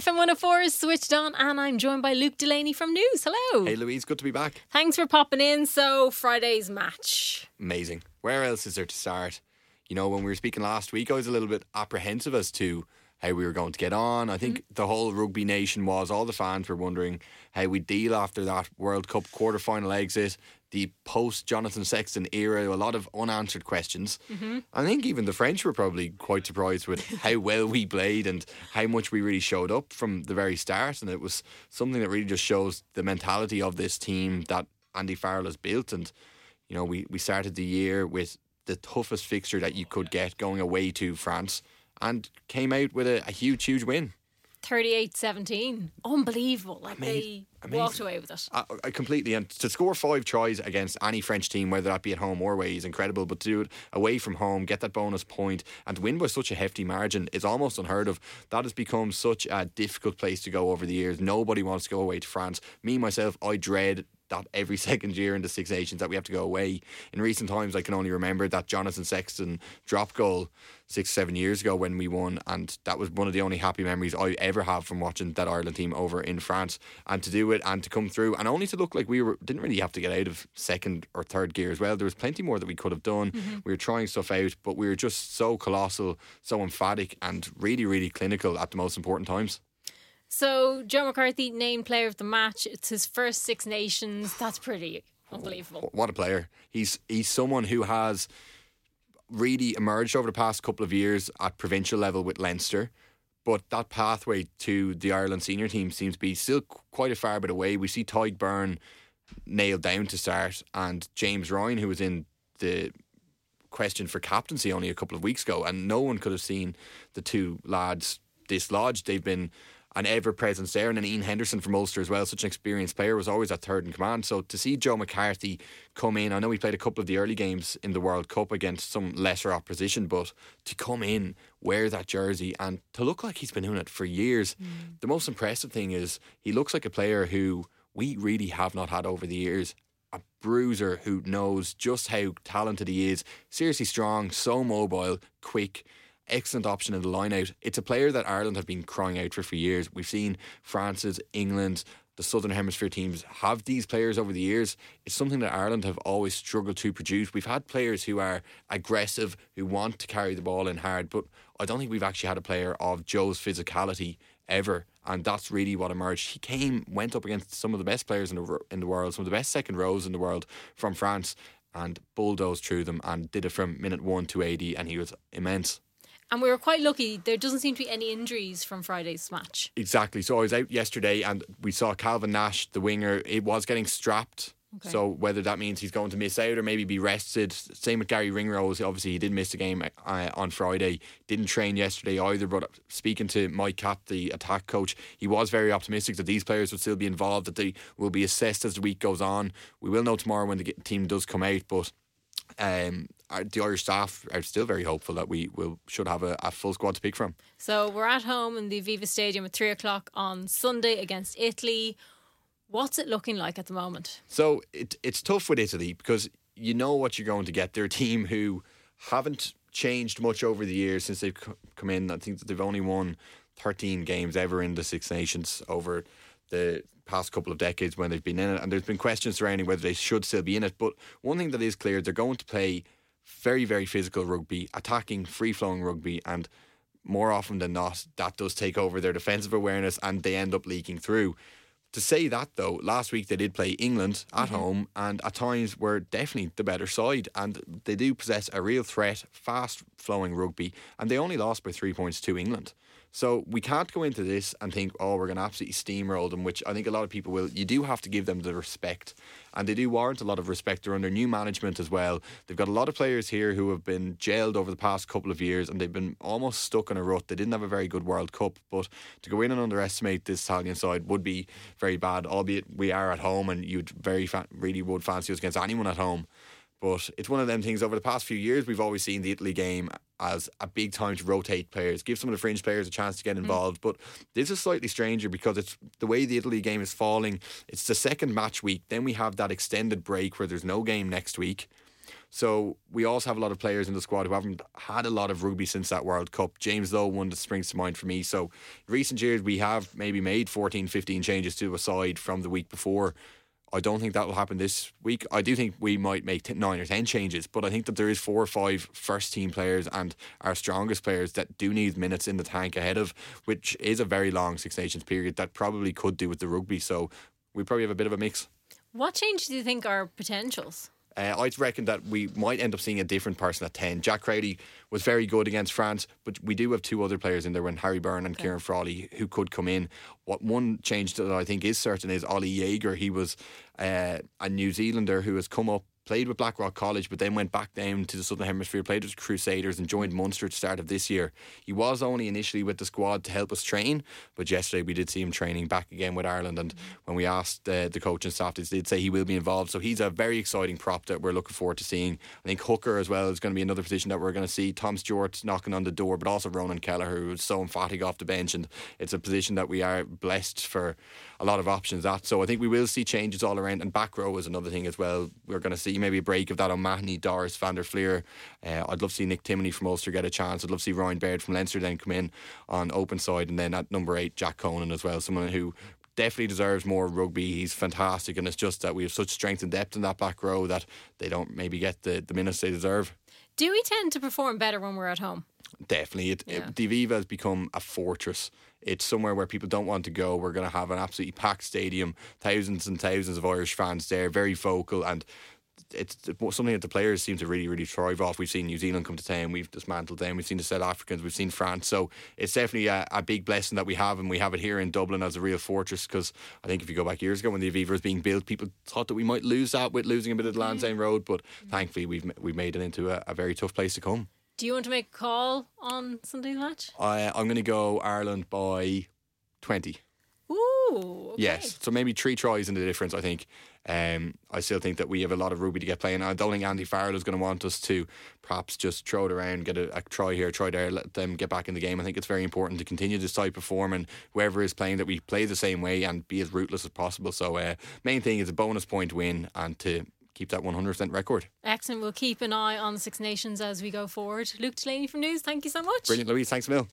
FM 104 is switched on, and I'm joined by Luke Delaney from News. Hello. Hey Louise, good to be back. Thanks for popping in. So, Friday's match. Amazing. Where else is there to start? You know, when we were speaking last week, I was a little bit apprehensive as to how we were going to get on. I think mm-hmm. the whole rugby nation was, all the fans were wondering how we deal after that World Cup quarter final exit, the post Jonathan Sexton era, a lot of unanswered questions. Mm-hmm. I think even the French were probably quite surprised with how well we played and how much we really showed up from the very start. And it was something that really just shows the mentality of this team that Andy Farrell has built. And, you know, we, we started the year with the toughest fixture that you could get going away to France and came out with a, a huge, huge win. 38 17. Unbelievable. Like Amazing. they Amazing. walked away with it. I, I, completely. And to score five tries against any French team, whether that be at home or away, is incredible. But to do it away from home, get that bonus point, and win by such a hefty margin is almost unheard of. That has become such a difficult place to go over the years. Nobody wants to go away to France. Me, myself, I dread that every second year in the Six Nations that we have to go away. In recent times, I can only remember that Jonathan Sexton drop goal six, seven years ago when we won, and that was one of the only happy memories I ever have from watching that Ireland team over in France. And to do it and to come through, and only to look like we were didn't really have to get out of second or third gear as well. There was plenty more that we could have done. Mm-hmm. We were trying stuff out, but we were just so colossal, so emphatic, and really, really clinical at the most important times. So Joe McCarthy named player of the match. It's his first Six Nations. That's pretty unbelievable. What a player! He's he's someone who has really emerged over the past couple of years at provincial level with Leinster. But that pathway to the Ireland senior team seems to be still quite a far bit away. We see Tadhg Beirne nailed down to start, and James Ryan, who was in the question for captaincy only a couple of weeks ago, and no one could have seen the two lads dislodged. They've been an ever presence there. And then Iain Henderson from Ulster as well, such an experienced player, was always at third in command. So to see Joe McCarthy come in, I know he played a couple of the early games in the World Cup against some lesser opposition, but to come in, wear that jersey, and to look like he's been doing it for years, mm. the most impressive thing is he looks like a player who we really have not had over the years a bruiser who knows just how talented he is, seriously strong, so mobile, quick excellent option in the line out. It's a player that Ireland have been crying out for for years. We've seen France's, England, the Southern Hemisphere teams have these players over the years. It's something that Ireland have always struggled to produce. We've had players who are aggressive, who want to carry the ball in hard, but I don't think we've actually had a player of Joe's physicality ever. And that's really what emerged. He came, went up against some of the best players in the in the world, some of the best second rows in the world from France, and bulldozed through them and did it from minute one to eighty, and he was immense. And we were quite lucky. There doesn't seem to be any injuries from Friday's match. Exactly. So I was out yesterday and we saw Calvin Nash, the winger, it was getting strapped. Okay. So whether that means he's going to miss out or maybe be rested. Same with Garry Ringrose. Obviously, he did miss the game uh, on Friday. Didn't train yesterday either. But speaking to Mike Catt, the attack coach, he was very optimistic that these players would still be involved. That they will be assessed as the week goes on. We will know tomorrow when the team does come out. But um, the Irish staff are still very hopeful that we will should have a, a, full squad to pick from. So we're at home in the Aviva Stadium at three o'clock on Sunday against Italy. What's it looking like at the moment? So it, it's tough with Italy because you know what you're going to get. They're a team who haven't changed much over the years since they've come in. I think that they've only won 13 games ever in the Six Nations over the past couple of decades when they've been in it. And there's been questions surrounding whether they should still be in it. But one thing that is clear, they're going to play very, very physical rugby, attacking, free flowing rugby, and more often than not, that does take over their defensive awareness and they end up leaking through. To say that though, last week they did play England at mm-hmm. home and at times were definitely the better side and they do possess a real threat, fast flowing rugby, and they only lost by three points to England. So we can't go into this and think, oh, we're going to absolutely steamroll them, which I think a lot of people will. You do have to give them the respect, and they do warrant a lot of respect. They're under new management as well. They've got a lot of players here who have been jailed over the past couple of years, and they've been almost stuck in a rut. They didn't have a very good World Cup, but to go in and underestimate this Italian side would be very bad. Albeit we are at home, and you'd very fa- really would fancy us against anyone at home. But it's one of them things over the past few years, we've always seen the Italy game as a big time to rotate players, give some of the fringe players a chance to get mm. involved. Mm. But this is slightly stranger because it's the way the Italy game is falling. It's the second match week. Then we have that extended break where there's no game next week. So we also have a lot of players in the squad who haven't had a lot of rugby since that World Cup. James Lowe, one that springs to mind for me. So recent years, we have maybe made 14, 15 changes to a side from the week before. I don't think that will happen this week. I do think we might make t- nine or ten changes, but I think that there is four or five first team players and our strongest players that do need minutes in the tank ahead of, which is a very long Six Nations period that probably could do with the rugby. So we probably have a bit of a mix. What changes do you think are potentials? Uh, I reckon that we might end up seeing a different person at 10. Jack Crowley was very good against France, but we do have two other players in there, when Harry Byrne and okay. Ciarán Frawley, who could come in. What one change that I think is certain is Oli Jager. He was uh, a New Zealander who has come up played with Blackrock College, but then went back down to the Southern Hemisphere, played with Crusaders, and joined Munster at the start of this year. He was only initially with the squad to help us train, but yesterday we did see him training back again with Ireland. And when we asked uh, the coach and staff, they did say he will be involved. So he's a very exciting prop that we're looking forward to seeing. I think hooker as well is going to be another position that we're going to see. Tom Stewart's knocking on the door, but also Ronan Kelleher, who was so emphatic off the bench, and it's a position that we are blessed for a lot of options at. So I think we will see changes all around. And back row is another thing as well. We're going to see maybe a break of that O'Mahony, Doris, Van der Flier. Uh, I'd love to see Nick Timoney from Ulster get a chance. I'd love to see Ryan Baird from Leinster then come in on open side. And then at number eight, Jack Conan as well. Someone who definitely deserves more rugby. He's fantastic, and it's just that we have such strength and depth in that back row that they don't maybe get the, the minutes they deserve. Do we tend to perform better when we're at home? Definitely. It, yeah. it, Viva has become a fortress. It's somewhere where people don't want to go. We're going to have an absolutely packed stadium, thousands and thousands of Irish fans there, very vocal, and it's something that the players seem to really, really thrive off. We've seen New Zealand come to town, we've dismantled them, we've seen the South Africans, we've seen France. So it's definitely a, a big blessing that we have, and we have it here in Dublin as a real fortress. Because I think if you go back years ago when the Aviva was being built, people thought that we might lose that with losing a bit of the Lansdowne Road, but mm-hmm. thankfully we've we've made it into a, a very tough place to come. Do you want to make a call on Sunday's match? I, I'm going to go Ireland by 20. Okay. Yes. So maybe three tries in the difference, I think. Um, I still think that we have a lot of rugby to get playing. I don't think Andy Farrell is going to want us to perhaps just throw it around, get a, a, try here, try there, let them get back in the game. I think it's very important to continue this type of form and whoever is playing that we play the same way and be as ruthless as possible. So, uh, main thing is a bonus point win and to keep that 100% record. Excellent. We'll keep an eye on the Six Nations as we go forward. Luke Delaney from News, thank you so much. Brilliant, Louise. Thanks, Mill.